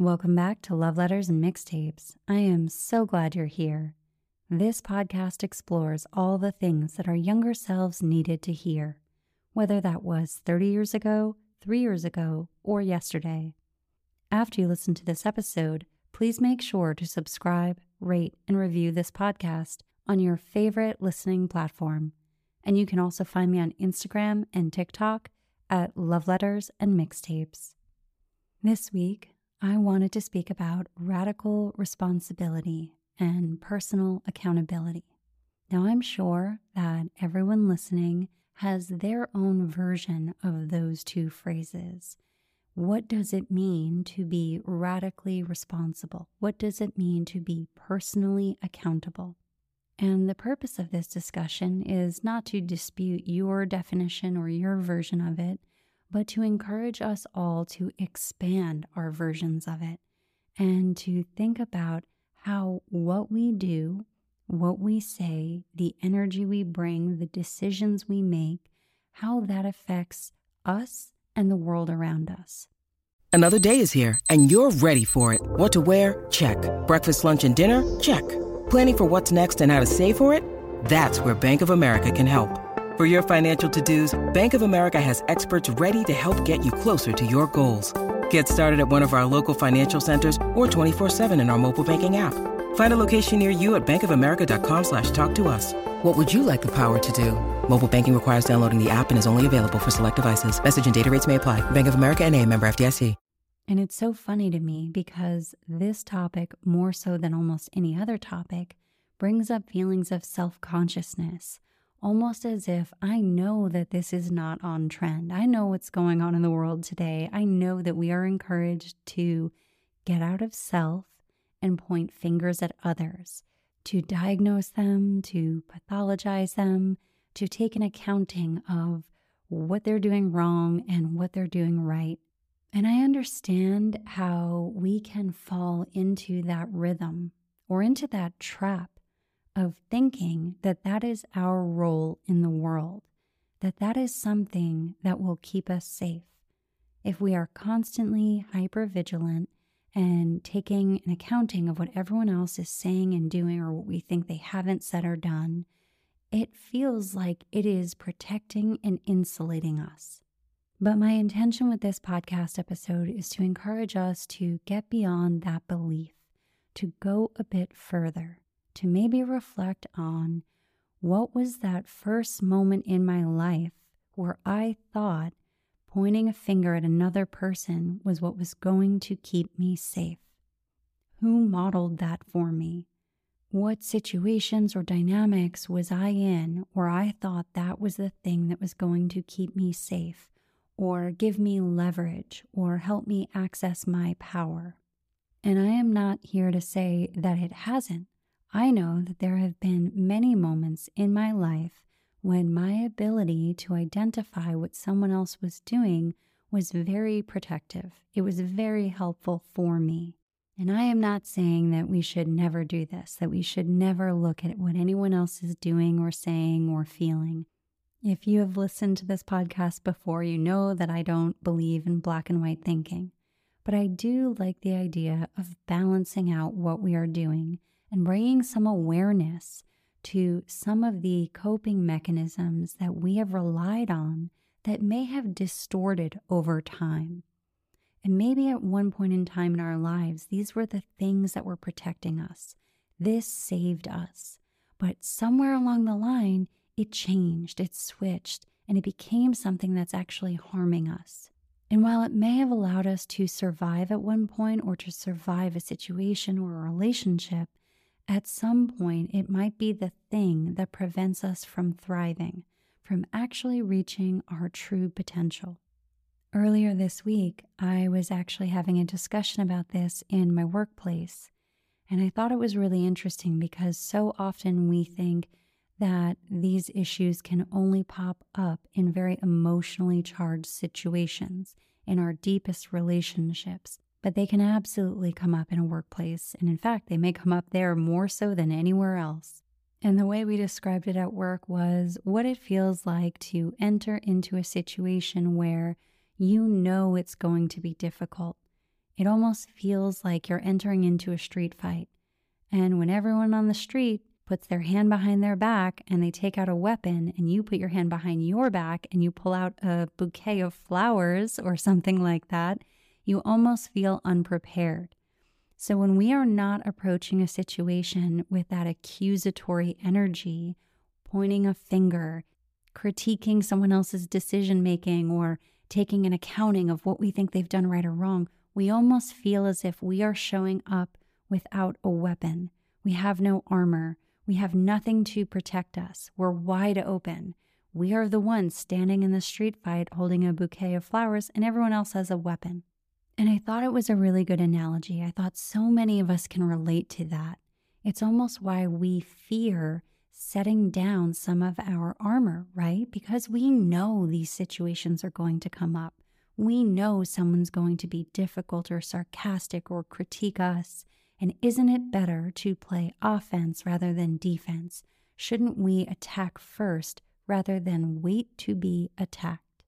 Welcome back to Love Letters and Mixtapes. I am so glad you're here. This podcast explores all the things that our younger selves needed to hear, whether that was 30 years ago, three years ago, or yesterday. After you listen to this episode, please make sure to subscribe, rate, and review this podcast on your favorite listening platform. And you can also find me on Instagram and TikTok at Love Letters and Mixtapes. This week, I wanted to speak about radical responsibility and personal accountability. Now, I'm sure that everyone listening has their own version of those two phrases. What does it mean to be radically responsible? What does it mean to be personally accountable? And the purpose of this discussion is not to dispute your definition or your version of it, but to encourage us all to expand our versions of it and to think about how what we do, what we say, the energy we bring, the decisions we make, how that affects us and the world around us. Another day is here and you're ready for it. What to wear? Check. Breakfast, lunch, and dinner? Check. Planning for what's next and how to save for it? That's where Bank of America can help. For your financial to-dos, Bank of America has experts ready to help get you closer to your goals. Get started at one of our local financial centers or 24-7 in our mobile banking app. Find a location near you at bankofamerica.com slash talk to us. What would you like the power to do? Mobile banking requires downloading the app and is only available for select devices. Message and data rates may apply. Bank of America and a member FDIC. And it's so funny to me because this topic, more so than almost any other topic, brings up feelings of self-consciousness almost as if I know that this is not on trend. I know what's going on in the world today. I know that we are encouraged to get out of self and point fingers at others, to diagnose them, to pathologize them, to take an accounting of what they're doing wrong and what they're doing right. And I understand how we can fall into that rhythm or into that trap of thinking that that is our role in the world, that that is something that will keep us safe. If we are constantly hyper vigilant and taking an accounting of what everyone else is saying and doing or what we think they haven't said or done, it feels like it is protecting and insulating us. But my intention with this podcast episode is to encourage us to get beyond that belief, to go a bit further, to maybe reflect on what was that first moment in my life where I thought pointing a finger at another person was what was going to keep me safe. Who modeled that for me? What situations or dynamics was I in where I thought that was the thing that was going to keep me safe or give me leverage or help me access my power? And I am not here to say that it hasn't. I know that there have been many moments in my life when my ability to identify what someone else was doing was very protective. It was very helpful for me. And I am not saying that we should never do this, that we should never look at what anyone else is doing or saying or feeling. If you have listened to this podcast before, you know that I don't believe in black and white thinking. But I do like the idea of balancing out what we are doing and bringing some awareness to some of the coping mechanisms that we have relied on that may have distorted over time. And maybe at one point in time in our lives, these were the things that were protecting us. This saved us. But somewhere along the line, it changed, it switched, and it became something that's actually harming us. And while it may have allowed us to survive at one point or to survive a situation or a relationship, at some point, it might be the thing that prevents us from thriving, from actually reaching our true potential. Earlier this week, I was actually having a discussion about this in my workplace. And I thought it was really interesting because so often we think that these issues can only pop up in very emotionally charged situations, in our deepest relationships, but they can absolutely come up in a workplace. And in fact, they may come up there more so than anywhere else. And the way we described it at work was what it feels like to enter into a situation where you know it's going to be difficult. it almost feels like you're entering into a street fight. And when everyone on the street puts their hand behind their back and they take out a weapon, and you put your hand behind your back and you pull out a bouquet of flowers or something like that, you almost feel unprepared. So, when we are not approaching a situation with that accusatory energy, pointing a finger, critiquing someone else's decision making, or taking an accounting of what we think they've done right or wrong, we almost feel as if we are showing up without a weapon. We have no armor. We have nothing to protect us. We're wide open. We are the ones standing in the street fight holding a bouquet of flowers, and everyone else has a weapon. And I thought it was a really good analogy. I thought so many of us can relate to that. It's almost why we fear setting down some of our armor, right? Because we know these situations are going to come up. We know someone's going to be difficult or sarcastic or critique us. And isn't it better to play offense rather than defense? Shouldn't we attack first rather than wait to be attacked?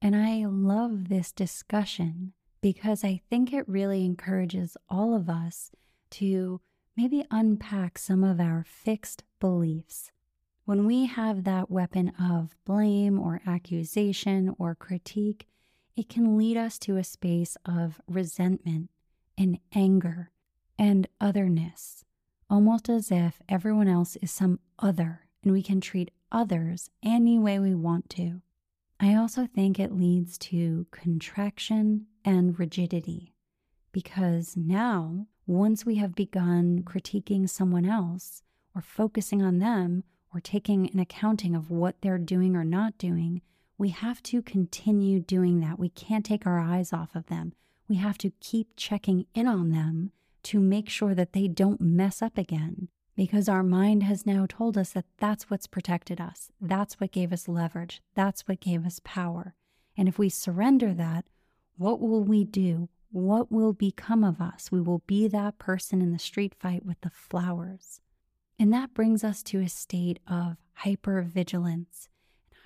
And I love this discussion because I think it really encourages all of us to maybe unpack some of our fixed beliefs. When we have that weapon of blame or accusation or critique, it can lead us to a space of resentment and anger and otherness, almost as if everyone else is some other and we can treat others any way we want to. I also think it leads to contraction and rigidity because now, once we have begun critiquing someone else or focusing on them or taking an accounting of what they're doing or not doing, we have to continue doing that. We can't take our eyes off of them. We have to keep checking in on them to make sure that they don't mess up again because our mind has now told us that that's what's protected us. That's what gave us leverage. That's what gave us power. And if we surrender that, what will we do? What will become of us? We will be that person in the street fight with the flowers. And that brings us to a state of hypervigilance.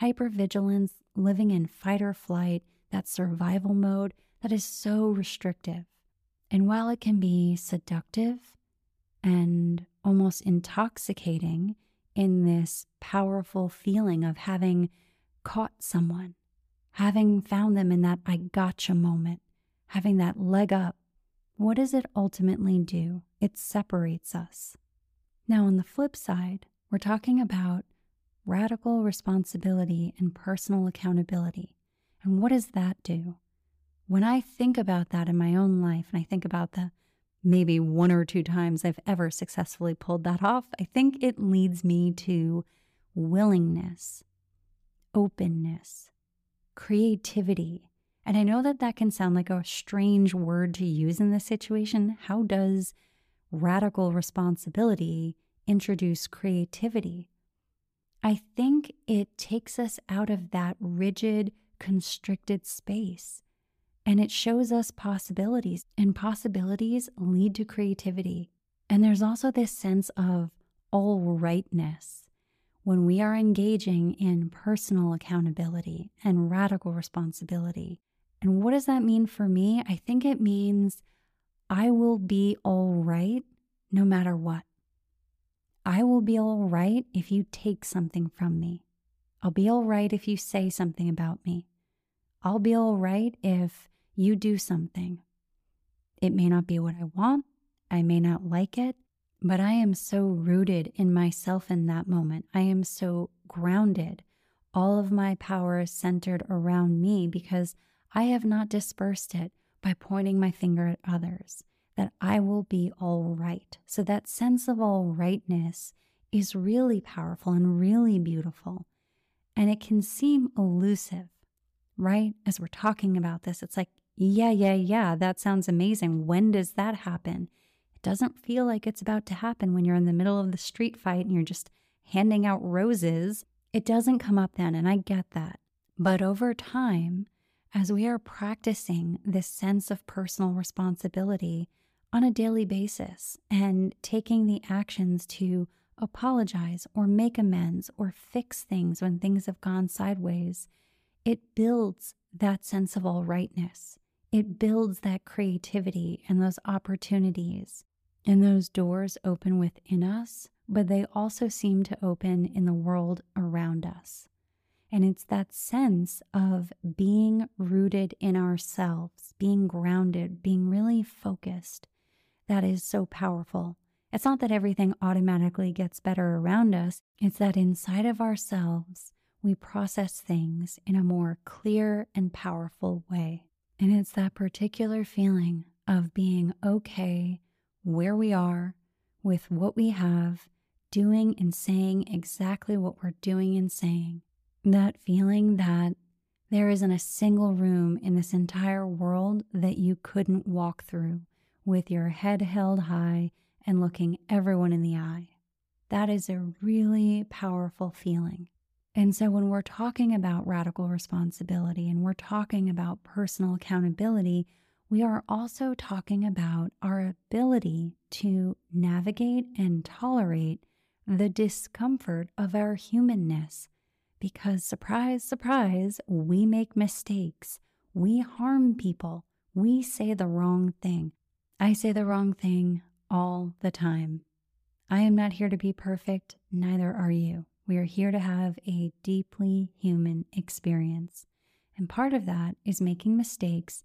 Hypervigilance, living in fight or flight, that survival mode that is so restrictive. And while it can be seductive and almost intoxicating in this powerful feeling of having caught someone, having found them in that I gotcha moment, having that leg up, what does it ultimately do? It separates us. Now, on the flip side, we're talking about radical responsibility and personal accountability. And what does that do? when I think about that in my own life, and I think about the maybe one or two times I've ever successfully pulled that off, I think it leads me to willingness, openness, creativity. And I know that that can sound like a strange word to use in this situation. How does radical responsibility introduce creativity? I think it takes us out of that rigid, constricted space and it shows us possibilities, and possibilities lead to creativity. And there's also this sense of all rightness when we are engaging in personal accountability and radical responsibility. And what does that mean for me? I think it means I will be all right no matter what. I will be all right if you take something from me. I'll be all right if you say something about me. I'll be all right if you do something. It may not be what I want, I may not like it, but I am so rooted in myself in that moment. I am so grounded. All of my power is centered around me because I have not dispersed it by pointing my finger at others, that I will be all right. So, that sense of all rightness is really powerful and really beautiful. And it can seem elusive, right? As we're talking about this, it's like, yeah, yeah, yeah, that sounds amazing. When does that happen? Doesn't feel like it's about to happen when you're in the middle of the street fight and you're just handing out roses. It doesn't come up then, and I get that. But over time, as we are practicing this sense of personal responsibility on a daily basis and taking the actions to apologize or make amends or fix things when things have gone sideways, it builds that sense of all rightness it builds that creativity and those opportunities. And those doors open within us, but they also seem to open in the world around us. And it's that sense of being rooted in ourselves, being grounded, being really focused that is so powerful. It's not that everything automatically gets better around us, it's that inside of ourselves, we process things in a more clear and powerful way. And it's that particular feeling of being okay where we are with what we have, doing and saying exactly what we're doing and saying. That feeling that there isn't a single room in this entire world that you couldn't walk through with your head held high and looking everyone in the eye. That is a really powerful feeling. And so, when we're talking about radical responsibility and we're talking about personal accountability, we are also talking about our ability to navigate and tolerate the discomfort of our humanness. Because, surprise, surprise, we make mistakes, we harm people, we say the wrong thing. I say the wrong thing all the time. I am not here to be perfect, neither are you. We are here to have a deeply human experience. And part of that is making mistakes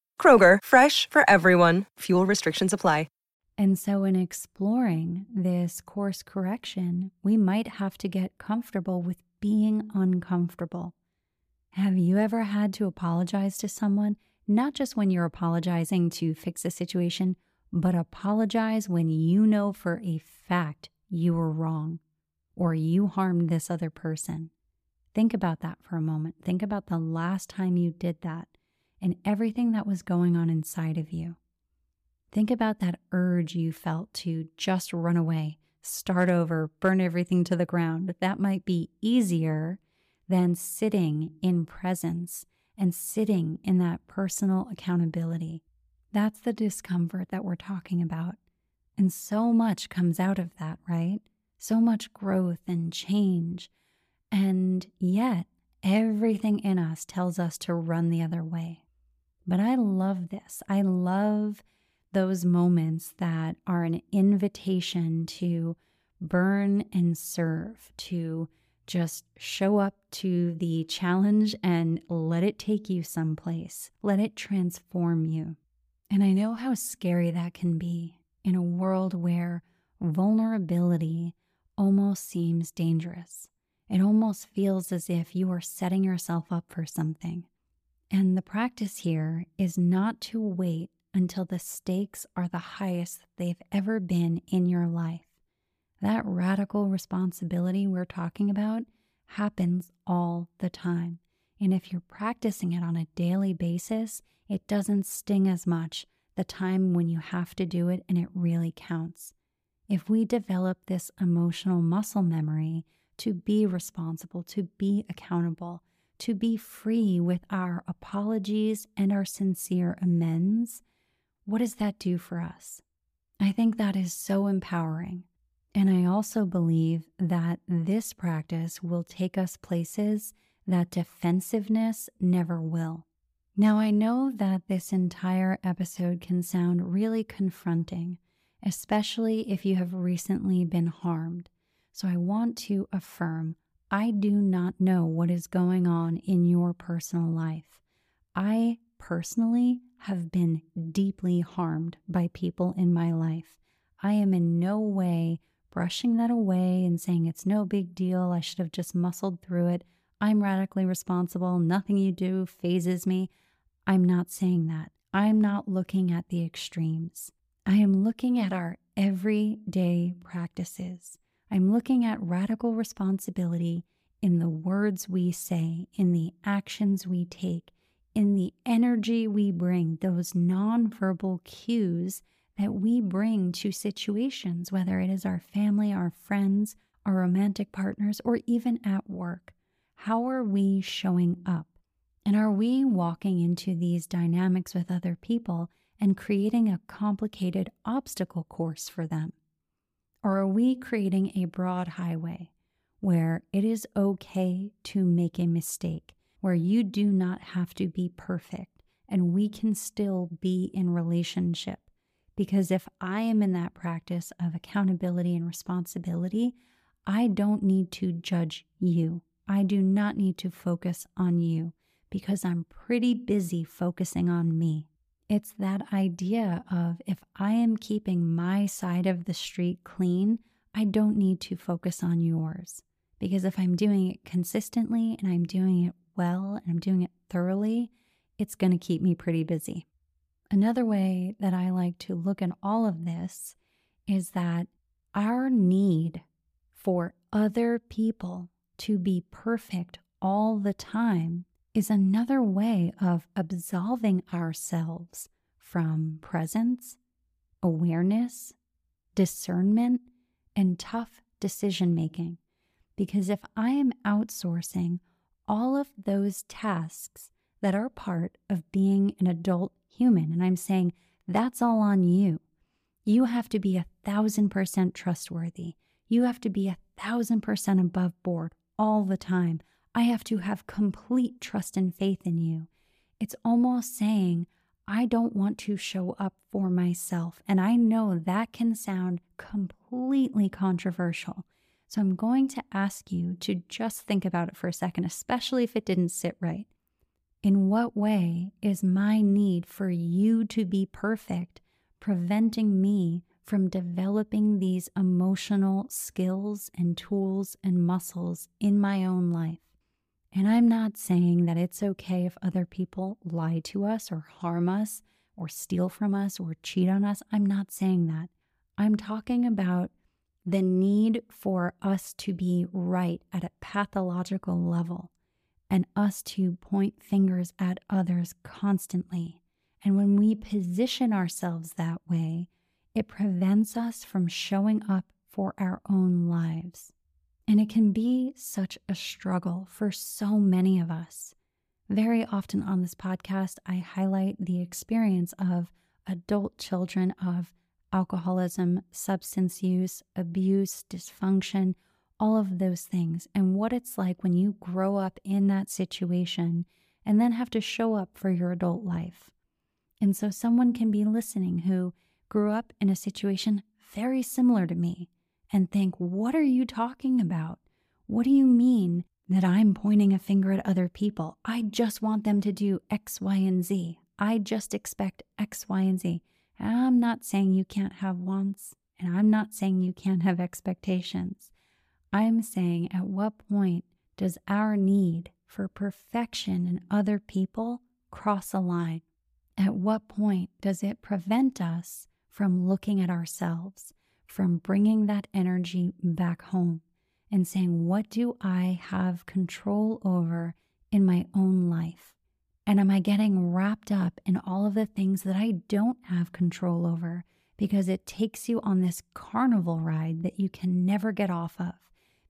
Kroger, fresh for everyone. Fuel restrictions apply. And so, in exploring this course correction, we might have to get comfortable with being uncomfortable. Have you ever had to apologize to someone, not just when you're apologizing to fix a situation, but apologize when you know for a fact you were wrong or you harmed this other person? Think about that for a moment. Think about the last time you did that and everything that was going on inside of you. Think about that urge you felt to just run away, start over, burn everything to the ground. That might be easier than sitting in presence and sitting in that personal accountability. That's the discomfort that we're talking about. And so much comes out of that, right? So much growth and change. And yet, everything in us tells us to run the other way. But I love this. I love those moments that are an invitation to burn and serve, to just show up to the challenge and let it take you someplace, let it transform you. And I know how scary that can be in a world where vulnerability almost seems dangerous. It almost feels as if you are setting yourself up for something. And the practice here is not to wait until the stakes are the highest they've ever been in your life. That radical responsibility we're talking about happens all the time. And if you're practicing it on a daily basis, it doesn't sting as much the time when you have to do it and it really counts. If we develop this emotional muscle memory to be responsible, to be accountable, to be free with our apologies and our sincere amends, what does that do for us? I think that is so empowering. And I also believe that this practice will take us places that defensiveness never will. Now, I know that this entire episode can sound really confronting, especially if you have recently been harmed. So I want to affirm I do not know what is going on in your personal life. I personally have been deeply harmed by people in my life. I am in no way brushing that away and saying it's no big deal. I should have just muscled through it. I'm radically responsible. Nothing you do phases me. I'm not saying that. I'm not looking at the extremes. I am looking at our everyday practices. I'm looking at radical responsibility in the words we say, in the actions we take, in the energy we bring, those nonverbal cues that we bring to situations, whether it is our family, our friends, our romantic partners, or even at work. How are we showing up? And are we walking into these dynamics with other people and creating a complicated obstacle course for them? Or are we creating a broad highway where it is okay to make a mistake, where you do not have to be perfect and we can still be in relationship? Because if I am in that practice of accountability and responsibility, I don't need to judge you. I do not need to focus on you because I'm pretty busy focusing on me. It's that idea of if I am keeping my side of the street clean, I don't need to focus on yours. Because if I'm doing it consistently and I'm doing it well and I'm doing it thoroughly, it's going to keep me pretty busy. Another way that I like to look at all of this is that our need for other people to be perfect all the time is another way of absolving ourselves from presence, awareness, discernment, and tough decision making. Because if I am outsourcing all of those tasks that are part of being an adult human, and I'm saying that's all on you, you have to be a thousand percent trustworthy. You have to be a thousand percent above board all the time. I have to have complete trust and faith in you. It's almost saying, I don't want to show up for myself. And I know that can sound completely controversial. So I'm going to ask you to just think about it for a second, especially if it didn't sit right. In what way is my need for you to be perfect preventing me from developing these emotional skills and tools and muscles in my own life? And I'm not saying that it's okay if other people lie to us or harm us or steal from us or cheat on us. I'm not saying that. I'm talking about the need for us to be right at a pathological level and us to point fingers at others constantly. And when we position ourselves that way, it prevents us from showing up for our own lives. And it can be such a struggle for so many of us. Very often on this podcast, I highlight the experience of adult children of alcoholism, substance use, abuse, dysfunction, all of those things, and what it's like when you grow up in that situation and then have to show up for your adult life. And so, someone can be listening who grew up in a situation very similar to me and think, What are you talking about? What do you mean that I'm pointing a finger at other people? I just want them to do X, Y, and Z. I just expect X, Y, and Z. I'm not saying you can't have wants, and I'm not saying you can't have expectations. I'm saying at what point does our need for perfection in other people cross a line? At what point does it prevent us from looking at ourselves from bringing that energy back home and saying, What do I have control over in my own life? And am I getting wrapped up in all of the things that I don't have control over because it takes you on this carnival ride that you can never get off of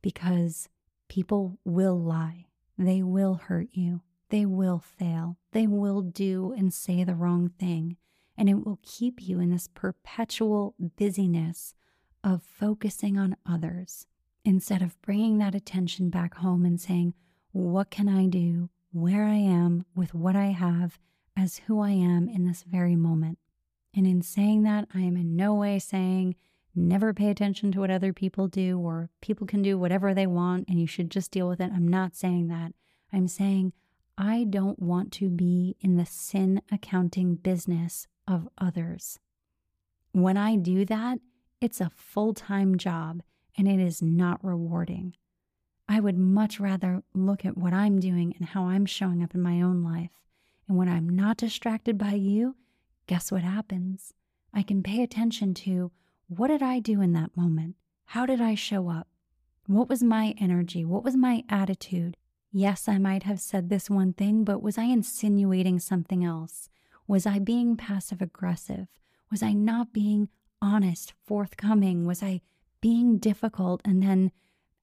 because people will lie, they will hurt you, they will fail, they will do and say the wrong thing, and it will keep you in this perpetual busyness of focusing on others instead of bringing that attention back home and saying, What can I do where I am with what I have as who I am in this very moment? And in saying that, I am in no way saying, never pay attention to what other people do or people can do whatever they want and you should just deal with it. I'm not saying that. I'm saying I don't want to be in the sin accounting business of others. When I do that, it's a full time job and it is not rewarding. I would much rather look at what I'm doing and how I'm showing up in my own life. And when I'm not distracted by you, guess what happens? I can pay attention to what did I do in that moment? How did I show up? What was my energy? What was my attitude? Yes, I might have said this one thing, but was I insinuating something else? Was I being passive aggressive? Was I not being honest, forthcoming? Was I being difficult and then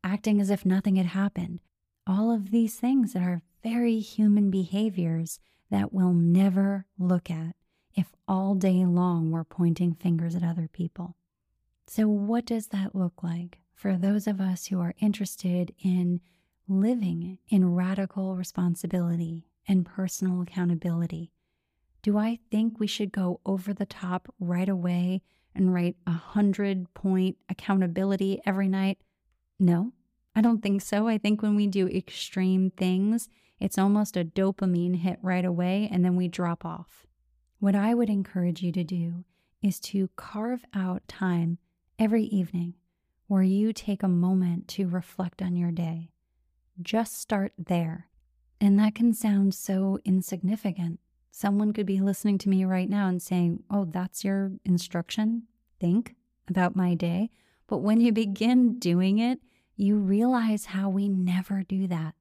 acting as if nothing had happened? All of these things that are very human behaviors that we'll never look at if all day long we're pointing fingers at other people. So, what does that look like for those of us who are interested in living in radical responsibility and personal accountability? Do I think we should go over the top right away and write a hundred point accountability every night? No, I don't think so. I think when we do extreme things, it's almost a dopamine hit right away and then we drop off. What I would encourage you to do is to carve out time every evening where you take a moment to reflect on your day. Just start there. And that can sound so insignificant. Someone could be listening to me right now and saying, Oh, that's your instruction? Think about my day. But when you begin doing it, you realize how we never do that.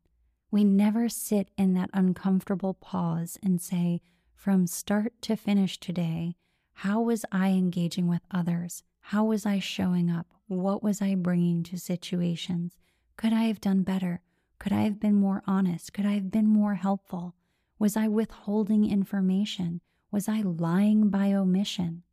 We never sit in that uncomfortable pause and say, from start to finish today, how was I engaging with others? How was I showing up? What was I bringing to situations? Could I have done better? Could I have been more honest? Could I have been more helpful? Was I withholding information? Was I lying by omission?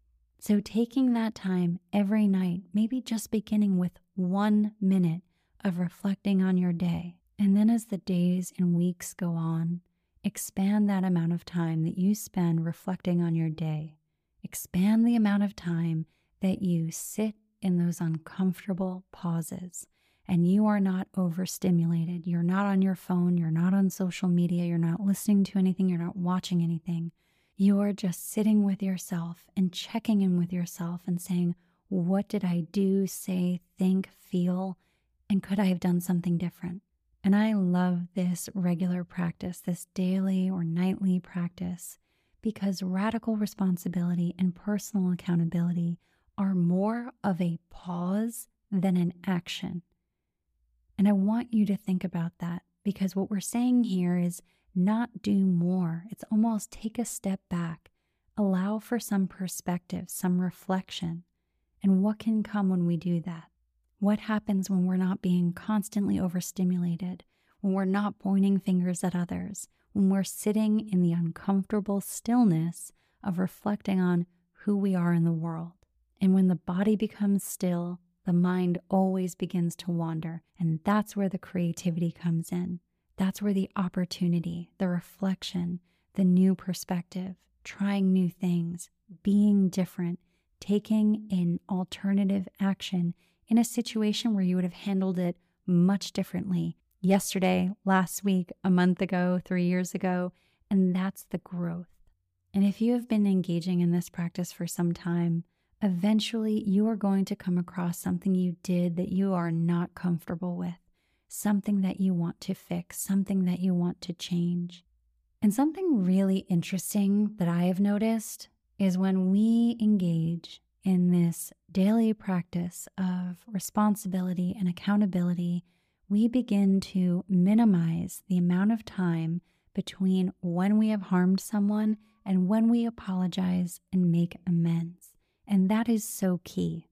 So, taking that time every night, maybe just beginning with one minute of reflecting on your day, and then as the days and weeks go on, expand that amount of time that you spend reflecting on your day. Expand the amount of time that you sit in those uncomfortable pauses and you are not overstimulated. You're not on your phone, you're not on social media, you're not listening to anything, you're not watching anything. You are just sitting with yourself and checking in with yourself and saying, What did I do, say, think, feel? And could I have done something different? And I love this regular practice, this daily or nightly practice, because radical responsibility and personal accountability are more of a pause than an action. And I want you to think about that because what we're saying here is not do more. It's almost take a step back, allow for some perspective, some reflection. And what can come when we do that? What happens when we're not being constantly overstimulated, when we're not pointing fingers at others, when we're sitting in the uncomfortable stillness of reflecting on who we are in the world? And when the body becomes still, the mind always begins to wander. And that's where the creativity comes in. That's where the opportunity, the reflection, the new perspective, trying new things, being different, taking an alternative action in a situation where you would have handled it much differently yesterday, last week, a month ago, three years ago. And that's the growth. And if you have been engaging in this practice for some time, eventually you are going to come across something you did that you are not comfortable with, something that you want to fix, something that you want to change. And something really interesting that I have noticed is when we engage in this daily practice of responsibility and accountability, we begin to minimize the amount of time between when we have harmed someone and when we apologize and make amends. And that is so key.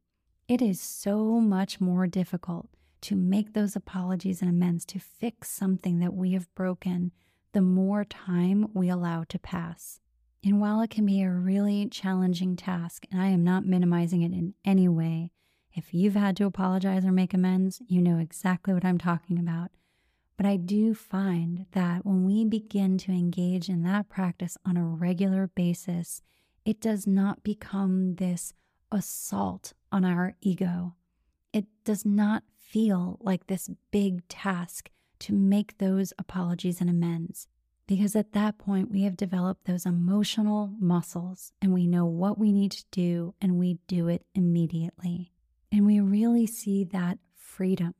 It is so much more difficult to make those apologies and amends, to fix something that we have broken, the more time we allow to pass. And while it can be a really challenging task, and I am not minimizing it in any way, if you've had to apologize or make amends, you know exactly what I'm talking about. But I do find that when we begin to engage in that practice on a regular basis, it does not become this assault on our ego. It does not feel like this big task to make those apologies and amends because at that point we have developed those emotional muscles and we know what we need to do and we do it immediately. And we really see that freedom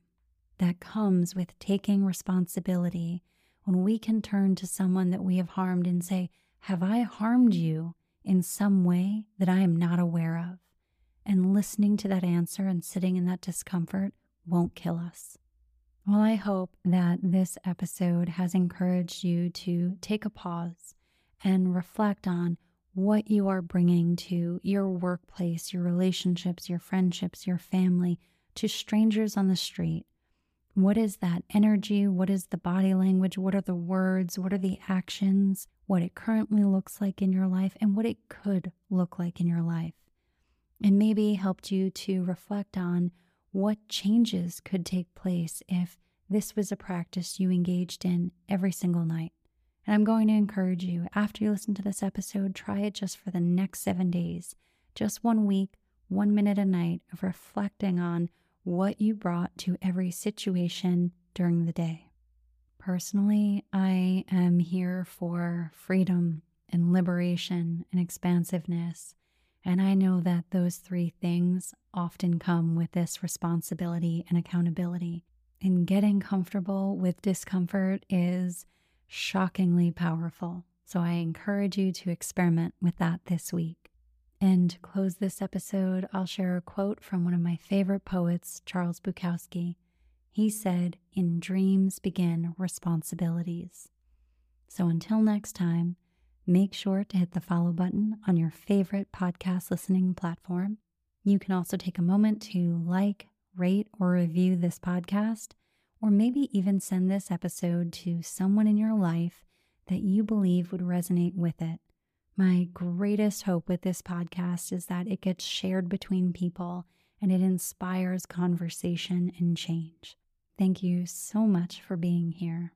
that comes with taking responsibility when we can turn to someone that we have harmed and say, Have I harmed you in some way that I am not aware of? And listening to that answer and sitting in that discomfort won't kill us. Well, I hope that this episode has encouraged you to take a pause and reflect on what you are bringing to your workplace, your relationships, your friendships, your family, to strangers on the street. What is that energy? What is the body language? What are the words? What are the actions? What it currently looks like in your life and what it could look like in your life. And maybe helped you to reflect on what changes could take place if this was a practice you engaged in every single night. And I'm going to encourage you, after you listen to this episode, try it just for the next seven days, just one week, one minute a night of reflecting on what you brought to every situation during the day. Personally, I am here for freedom and liberation and expansiveness and I know that those three things often come with this responsibility and accountability. And getting comfortable with discomfort is shockingly powerful. So I encourage you to experiment with that this week. And to close this episode, I'll share a quote from one of my favorite poets, Charles Bukowski. He said, In dreams begin responsibilities. So until next time, Make sure to hit the follow button on your favorite podcast listening platform. You can also take a moment to like, rate, or review this podcast, or maybe even send this episode to someone in your life that you believe would resonate with it. My greatest hope with this podcast is that it gets shared between people and it inspires conversation and change. Thank you so much for being here.